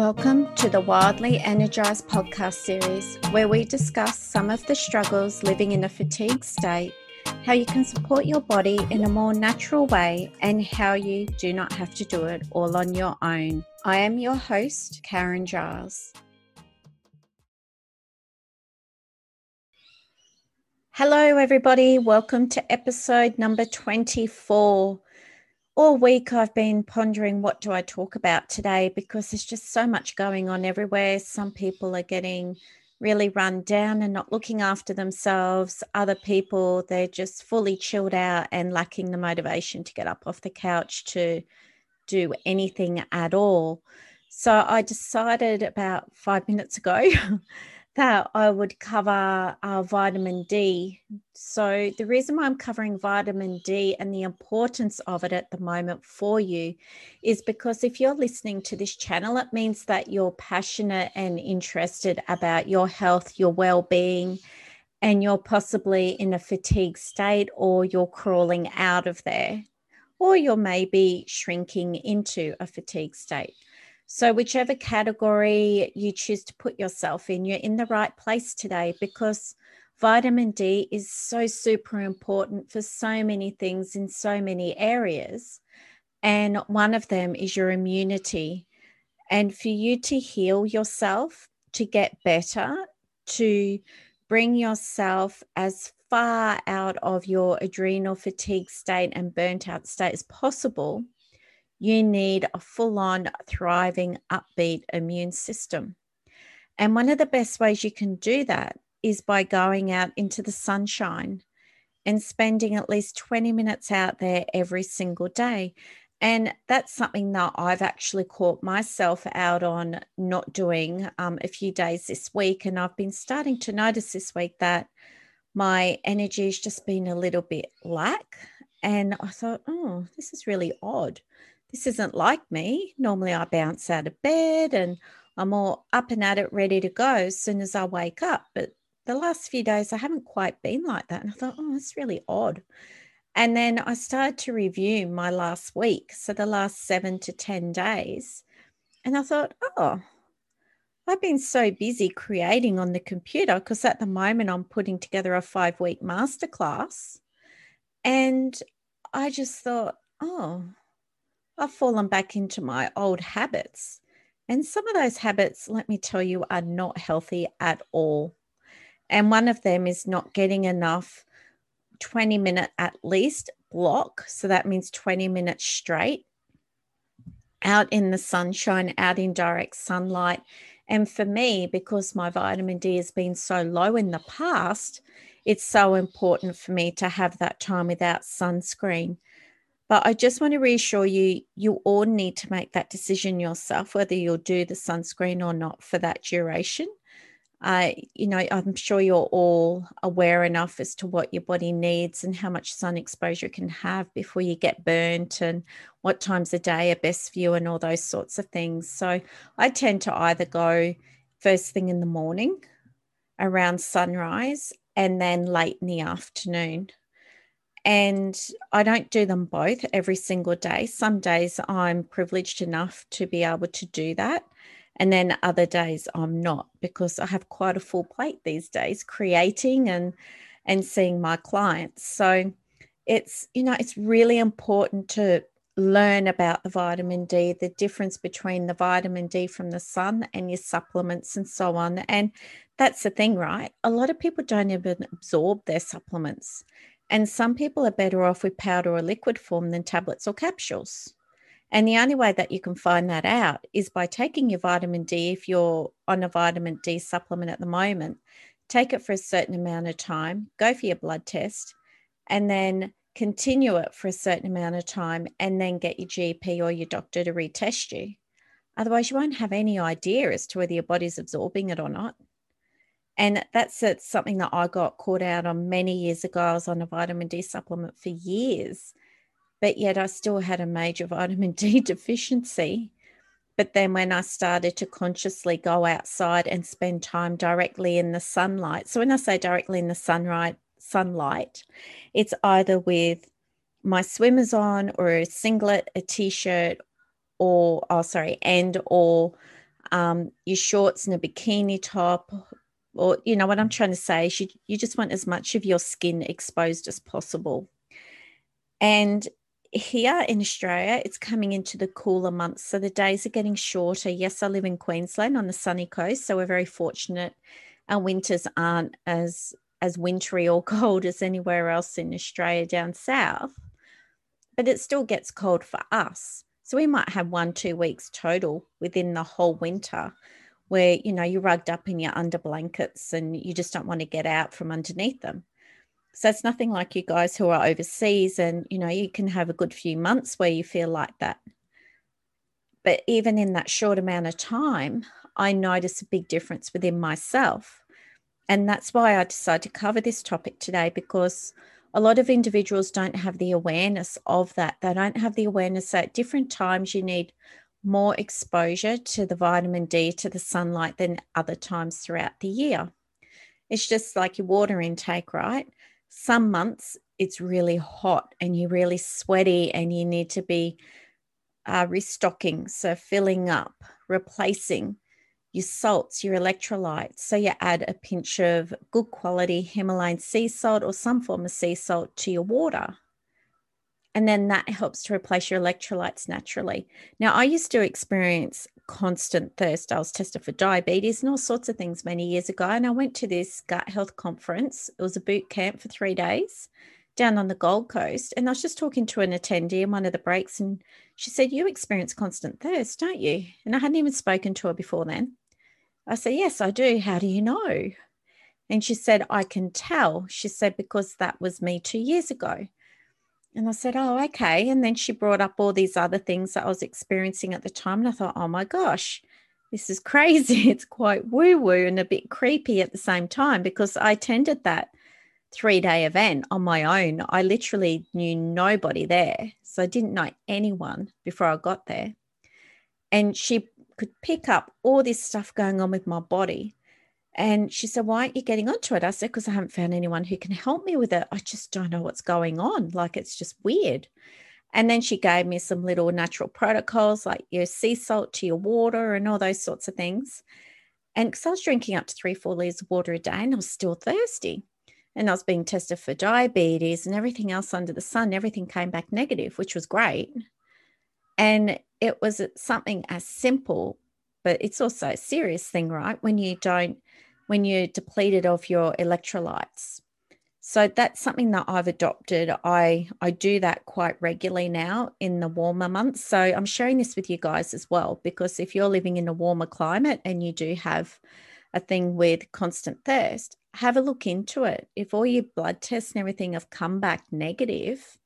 Welcome to the Wildly Energized podcast series, where we discuss some of the struggles living in a fatigued state, how you can support your body in a more natural way, and how you do not have to do it all on your own. I am your host, Karen Giles. Hello, everybody. Welcome to episode number 24 all week I've been pondering what do I talk about today because there's just so much going on everywhere. Some people are getting really run down and not looking after themselves. Other people, they're just fully chilled out and lacking the motivation to get up off the couch to do anything at all. So I decided about five minutes ago that I would cover uh, vitamin D. So, the reason why I'm covering vitamin D and the importance of it at the moment for you is because if you're listening to this channel, it means that you're passionate and interested about your health, your well being, and you're possibly in a fatigue state or you're crawling out of there, or you're maybe shrinking into a fatigue state. So, whichever category you choose to put yourself in, you're in the right place today because vitamin D is so super important for so many things in so many areas. And one of them is your immunity. And for you to heal yourself, to get better, to bring yourself as far out of your adrenal fatigue state and burnt out state as possible you need a full on, thriving, upbeat immune system. And one of the best ways you can do that is by going out into the sunshine and spending at least 20 minutes out there every single day. And that's something that I've actually caught myself out on not doing um, a few days this week. And I've been starting to notice this week that my energy has just been a little bit lack. And I thought, oh, this is really odd this isn't like me. Normally, I bounce out of bed and I'm all up and at it, ready to go as soon as I wake up. But the last few days, I haven't quite been like that. And I thought, oh, that's really odd. And then I started to review my last week. So the last seven to 10 days. And I thought, oh, I've been so busy creating on the computer because at the moment I'm putting together a five week masterclass. And I just thought, oh, I've fallen back into my old habits. And some of those habits, let me tell you, are not healthy at all. And one of them is not getting enough 20 minute at least block. So that means 20 minutes straight out in the sunshine, out in direct sunlight. And for me, because my vitamin D has been so low in the past, it's so important for me to have that time without sunscreen. But I just want to reassure you, you all need to make that decision yourself, whether you'll do the sunscreen or not for that duration. Uh, you know, I'm sure you're all aware enough as to what your body needs and how much sun exposure can have before you get burnt and what times of day are best for you and all those sorts of things. So I tend to either go first thing in the morning around sunrise and then late in the afternoon. And I don't do them both every single day. Some days I'm privileged enough to be able to do that. And then other days I'm not because I have quite a full plate these days creating and and seeing my clients. So it's you know it's really important to learn about the vitamin D, the difference between the vitamin D from the sun and your supplements and so on. And that's the thing, right? A lot of people don't even absorb their supplements. And some people are better off with powder or liquid form than tablets or capsules. And the only way that you can find that out is by taking your vitamin D. If you're on a vitamin D supplement at the moment, take it for a certain amount of time, go for your blood test, and then continue it for a certain amount of time, and then get your GP or your doctor to retest you. Otherwise, you won't have any idea as to whether your body's absorbing it or not. And that's it's something that I got caught out on many years ago. I was on a vitamin D supplement for years, but yet I still had a major vitamin D deficiency. But then when I started to consciously go outside and spend time directly in the sunlight, so when I say directly in the sunlight, sunlight, it's either with my swimmers on or a singlet, a t-shirt, or oh sorry, and or um, your shorts and a bikini top, or you know what I'm trying to say is you, you just want as much of your skin exposed as possible. And here in Australia, it's coming into the cooler months. So the days are getting shorter. Yes, I live in Queensland on the sunny coast. So we're very fortunate. Our winters aren't as as wintry or cold as anywhere else in Australia down south. But it still gets cold for us. So we might have one, two weeks total within the whole winter where, you know, you're rugged up in your under blankets and you just don't want to get out from underneath them. So it's nothing like you guys who are overseas and, you know, you can have a good few months where you feel like that. But even in that short amount of time, I notice a big difference within myself. And that's why I decided to cover this topic today because a lot of individuals don't have the awareness of that. They don't have the awareness that at different times you need more exposure to the vitamin D to the sunlight than other times throughout the year. It's just like your water intake, right? Some months it's really hot and you're really sweaty and you need to be uh, restocking, so filling up, replacing your salts, your electrolytes. So you add a pinch of good quality Himalayan sea salt or some form of sea salt to your water. And then that helps to replace your electrolytes naturally. Now, I used to experience constant thirst. I was tested for diabetes and all sorts of things many years ago. And I went to this gut health conference. It was a boot camp for three days down on the Gold Coast. And I was just talking to an attendee in one of the breaks, and she said, You experience constant thirst, don't you? And I hadn't even spoken to her before then. I said, Yes, I do. How do you know? And she said, I can tell. She said, Because that was me two years ago. And I said, Oh, okay. And then she brought up all these other things that I was experiencing at the time. And I thought, Oh my gosh, this is crazy. It's quite woo woo and a bit creepy at the same time because I attended that three day event on my own. I literally knew nobody there. So I didn't know anyone before I got there. And she could pick up all this stuff going on with my body. And she said, Why aren't you getting onto it? I said, Because I haven't found anyone who can help me with it. I just don't know what's going on. Like it's just weird. And then she gave me some little natural protocols like your sea salt to your water and all those sorts of things. And because I was drinking up to three, four liters of water a day and I was still thirsty. And I was being tested for diabetes and everything else under the sun. Everything came back negative, which was great. And it was something as simple, but it's also a serious thing, right? When you don't, when you're depleted of your electrolytes. So that's something that I've adopted. I I do that quite regularly now in the warmer months. So I'm sharing this with you guys as well because if you're living in a warmer climate and you do have a thing with constant thirst, have a look into it. If all your blood tests and everything have come back negative,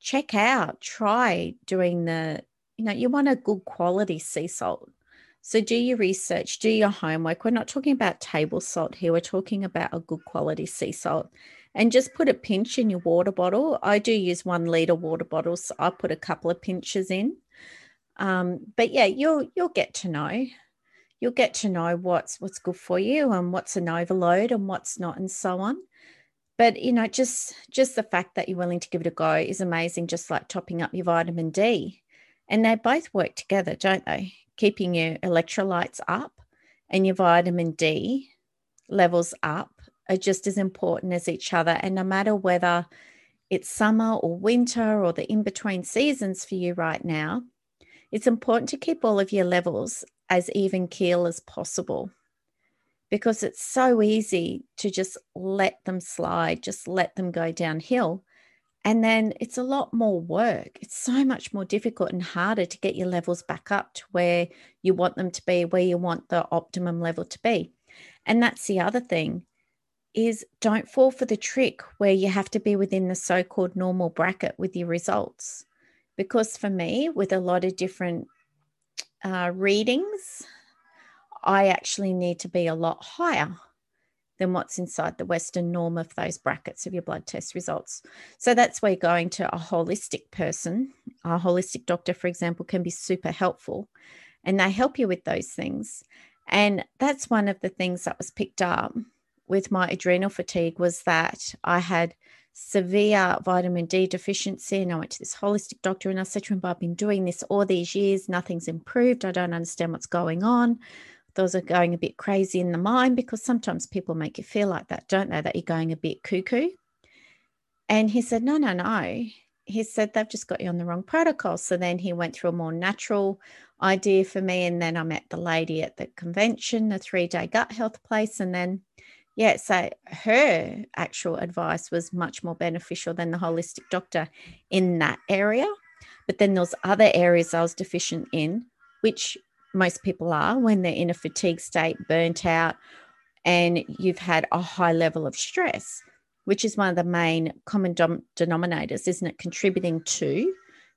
check out, try doing the, you know, you want a good quality sea salt. So do your research, do your homework. We're not talking about table salt here. We're talking about a good quality sea salt. And just put a pinch in your water bottle. I do use one liter water bottles. So I put a couple of pinches in. Um, but yeah, you'll you'll get to know. You'll get to know what's what's good for you and what's an overload and what's not, and so on but you know just just the fact that you're willing to give it a go is amazing just like topping up your vitamin d and they both work together don't they keeping your electrolytes up and your vitamin d levels up are just as important as each other and no matter whether it's summer or winter or the in between seasons for you right now it's important to keep all of your levels as even keel as possible because it's so easy to just let them slide, just let them go downhill. And then it's a lot more work. It's so much more difficult and harder to get your levels back up to where you want them to be, where you want the optimum level to be. And that's the other thing is don't fall for the trick where you have to be within the so-called normal bracket with your results. Because for me, with a lot of different uh, readings, I actually need to be a lot higher than what's inside the Western norm of those brackets of your blood test results. So that's where going to a holistic person, a holistic doctor, for example, can be super helpful and they help you with those things. And that's one of the things that was picked up with my adrenal fatigue was that I had severe vitamin D deficiency. And I went to this holistic doctor and I said to him, I've been doing this all these years, nothing's improved. I don't understand what's going on. Those are going a bit crazy in the mind because sometimes people make you feel like that, don't they? That you're going a bit cuckoo. And he said, No, no, no. He said, They've just got you on the wrong protocol. So then he went through a more natural idea for me. And then I met the lady at the convention, the three day gut health place. And then, yeah, so her actual advice was much more beneficial than the holistic doctor in that area. But then there's other areas I was deficient in, which most people are when they're in a fatigue state, burnt out, and you've had a high level of stress, which is one of the main common dom- denominators, isn't it? Contributing to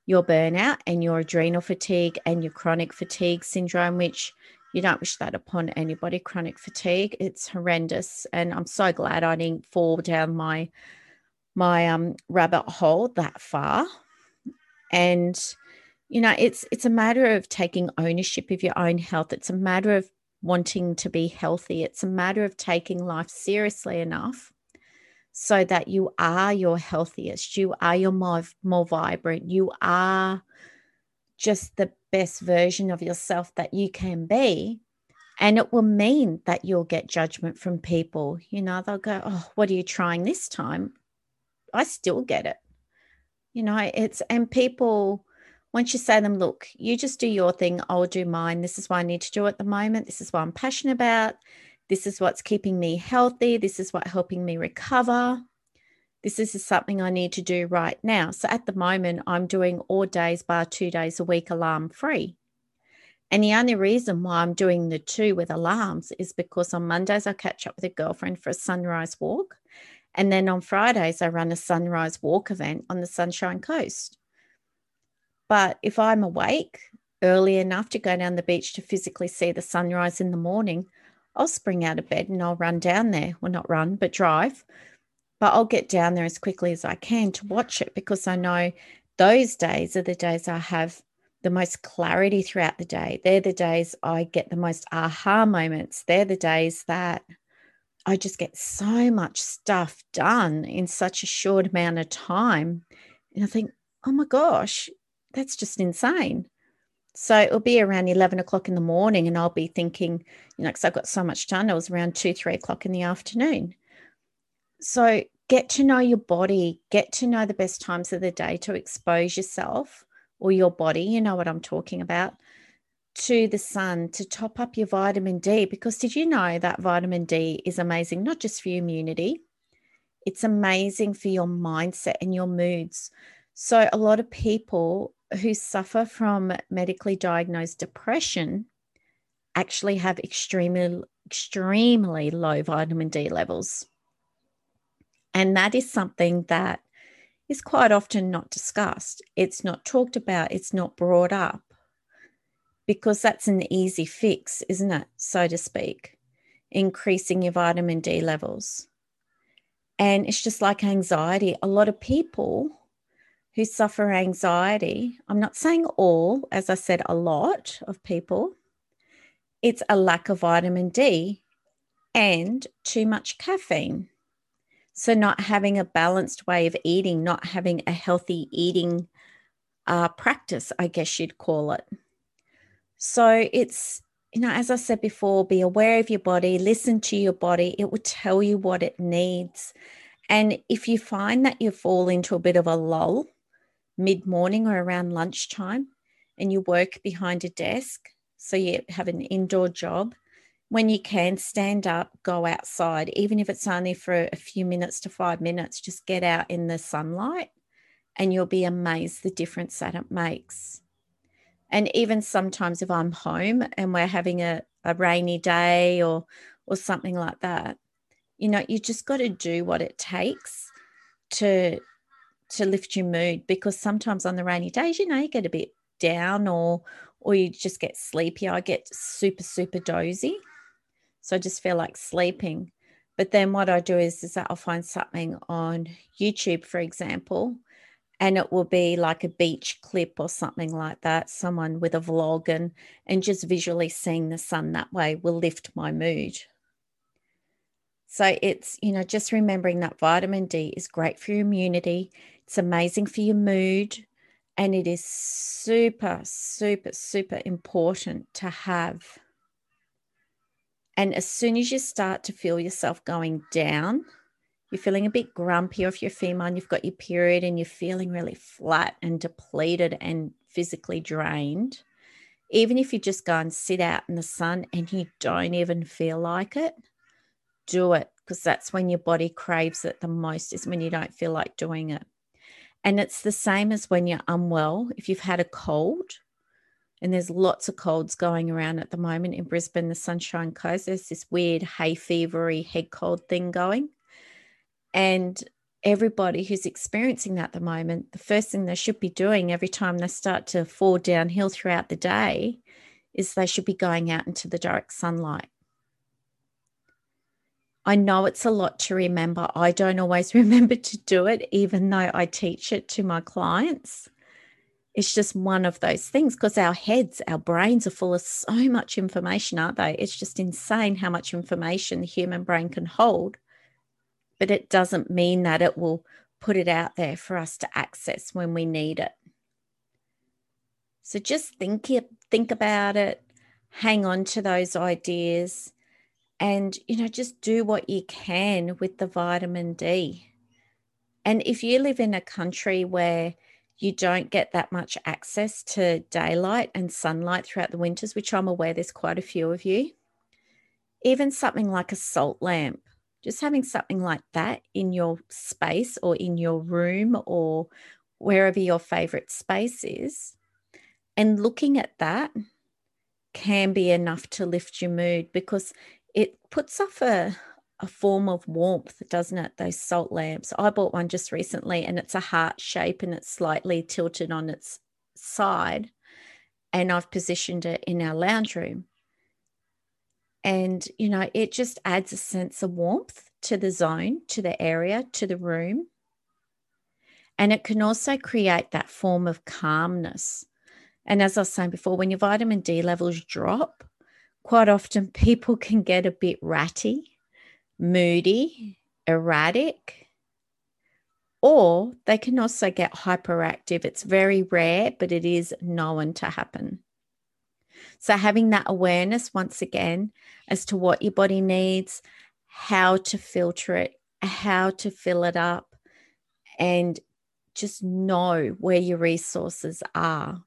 your burnout and your adrenal fatigue and your chronic fatigue syndrome, which you don't wish that upon anybody. Chronic fatigue, it's horrendous. And I'm so glad I didn't fall down my my um rabbit hole that far. And you know, it's it's a matter of taking ownership of your own health. It's a matter of wanting to be healthy. It's a matter of taking life seriously enough so that you are your healthiest, you are your more, more vibrant, you are just the best version of yourself that you can be. And it will mean that you'll get judgment from people. You know, they'll go, Oh, what are you trying this time? I still get it. You know, it's, and people, once you say them, look, you just do your thing, I'll do mine. This is what I need to do at the moment. This is what I'm passionate about. This is what's keeping me healthy. This is what helping me recover. This is something I need to do right now. So at the moment, I'm doing all days bar two days a week alarm free. And the only reason why I'm doing the two with alarms is because on Mondays I catch up with a girlfriend for a sunrise walk. And then on Fridays I run a sunrise walk event on the Sunshine Coast. But if I'm awake early enough to go down the beach to physically see the sunrise in the morning, I'll spring out of bed and I'll run down there. Well, not run, but drive. But I'll get down there as quickly as I can to watch it because I know those days are the days I have the most clarity throughout the day. They're the days I get the most aha moments. They're the days that I just get so much stuff done in such a short amount of time. And I think, oh my gosh, that's just insane. So it'll be around 11 o'clock in the morning, and I'll be thinking, you know, because I've got so much done, it was around two, three o'clock in the afternoon. So get to know your body, get to know the best times of the day to expose yourself or your body, you know what I'm talking about, to the sun to top up your vitamin D. Because did you know that vitamin D is amazing, not just for your immunity, it's amazing for your mindset and your moods. So, a lot of people who suffer from medically diagnosed depression actually have extremely extremely low vitamin D levels. And that is something that is quite often not discussed. It's not talked about, it's not brought up because that's an easy fix, isn't it? So to speak, increasing your vitamin D levels. And it's just like anxiety. A lot of people who suffer anxiety, I'm not saying all, as I said, a lot of people, it's a lack of vitamin D and too much caffeine. So, not having a balanced way of eating, not having a healthy eating uh, practice, I guess you'd call it. So, it's, you know, as I said before, be aware of your body, listen to your body, it will tell you what it needs. And if you find that you fall into a bit of a lull, mid morning or around lunchtime and you work behind a desk, so you have an indoor job, when you can stand up, go outside, even if it's only for a few minutes to five minutes, just get out in the sunlight and you'll be amazed the difference that it makes. And even sometimes if I'm home and we're having a, a rainy day or or something like that, you know, you just got to do what it takes to to lift your mood because sometimes on the rainy days, you know, you get a bit down or or you just get sleepy. I get super, super dozy. So I just feel like sleeping. But then what I do is, is that I'll find something on YouTube, for example, and it will be like a beach clip or something like that, someone with a vlog and and just visually seeing the sun that way will lift my mood. So it's, you know, just remembering that vitamin D is great for your immunity. It's amazing for your mood. And it is super, super, super important to have. And as soon as you start to feel yourself going down, you're feeling a bit grumpy, or if you're female and you've got your period and you're feeling really flat and depleted and physically drained, even if you just go and sit out in the sun and you don't even feel like it, do it because that's when your body craves it the most, is when you don't feel like doing it. And it's the same as when you're unwell. If you've had a cold, and there's lots of colds going around at the moment in Brisbane, the Sunshine Coast, there's this weird hay fevery head cold thing going. And everybody who's experiencing that at the moment, the first thing they should be doing every time they start to fall downhill throughout the day is they should be going out into the direct sunlight. I know it's a lot to remember. I don't always remember to do it, even though I teach it to my clients. It's just one of those things because our heads, our brains are full of so much information, aren't they? It's just insane how much information the human brain can hold but it doesn't mean that it will put it out there for us to access when we need it. So just think think about it, hang on to those ideas and you know just do what you can with the vitamin D. And if you live in a country where you don't get that much access to daylight and sunlight throughout the winters, which I'm aware there's quite a few of you, even something like a salt lamp just having something like that in your space or in your room or wherever your favorite space is, and looking at that can be enough to lift your mood because it puts off a, a form of warmth, doesn't it? Those salt lamps. I bought one just recently and it's a heart shape and it's slightly tilted on its side. And I've positioned it in our lounge room. And, you know, it just adds a sense of warmth to the zone, to the area, to the room. And it can also create that form of calmness. And as I was saying before, when your vitamin D levels drop, quite often people can get a bit ratty, moody, erratic, or they can also get hyperactive. It's very rare, but it is known to happen. So, having that awareness once again as to what your body needs, how to filter it, how to fill it up, and just know where your resources are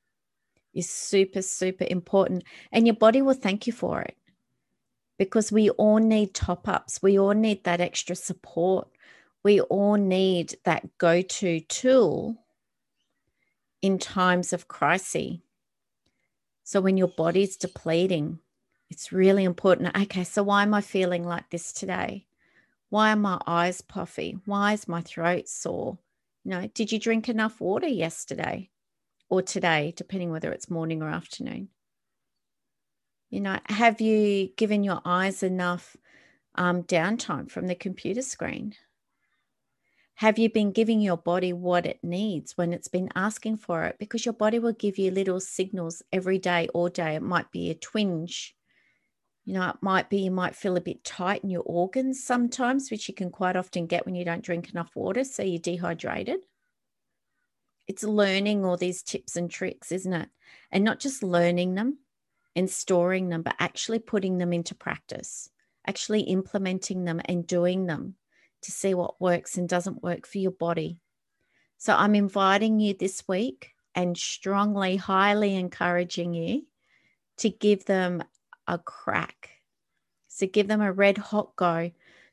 is super, super important. And your body will thank you for it because we all need top ups. We all need that extra support. We all need that go to tool in times of crisis. So when your body's depleting, it's really important. Okay, so why am I feeling like this today? Why are my eyes puffy? Why is my throat sore? You know, did you drink enough water yesterday or today, depending whether it's morning or afternoon? You know, have you given your eyes enough um, downtime from the computer screen? Have you been giving your body what it needs when it's been asking for it? Because your body will give you little signals every day, all day. It might be a twinge. You know, it might be you might feel a bit tight in your organs sometimes, which you can quite often get when you don't drink enough water. So you're dehydrated. It's learning all these tips and tricks, isn't it? And not just learning them and storing them, but actually putting them into practice, actually implementing them and doing them to see what works and doesn't work for your body. So I'm inviting you this week and strongly, highly encouraging you to give them a crack. So give them a red hot go.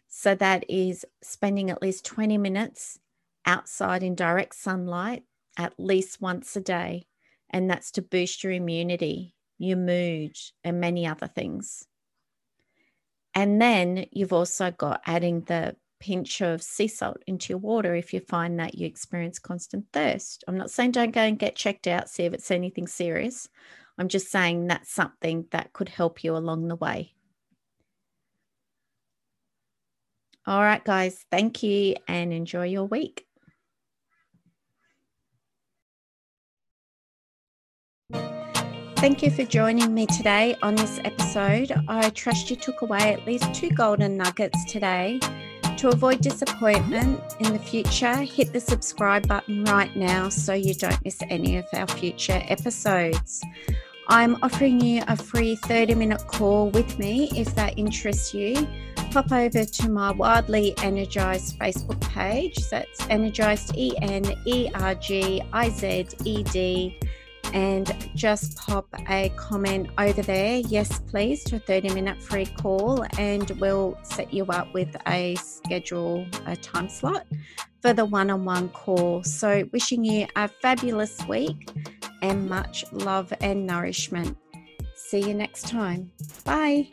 So that is spending at least 20 minutes outside in direct sunlight at least once a day. And that's to boost your immunity, your mood, and many other things. And then you've also got adding the pinch of sea salt into your water if you find that you experience constant thirst. I'm not saying don't go and get checked out, see if it's anything serious. I'm just saying that's something that could help you along the way. All right, guys, thank you and enjoy your week. Thank you for joining me today on this episode. I trust you took away at least two golden nuggets today. To avoid disappointment in the future, hit the subscribe button right now so you don't miss any of our future episodes. I'm offering you a free 30 minute call with me if that interests you. Pop over to my Wildly Energized Facebook page. That's Energized E N E R G I Z E D and just pop a comment over there. Yes, please, to a 30 minute free call, and we'll set you up with a schedule, a time slot for the one on one call. So, wishing you a fabulous week and much love and nourishment. See you next time. Bye.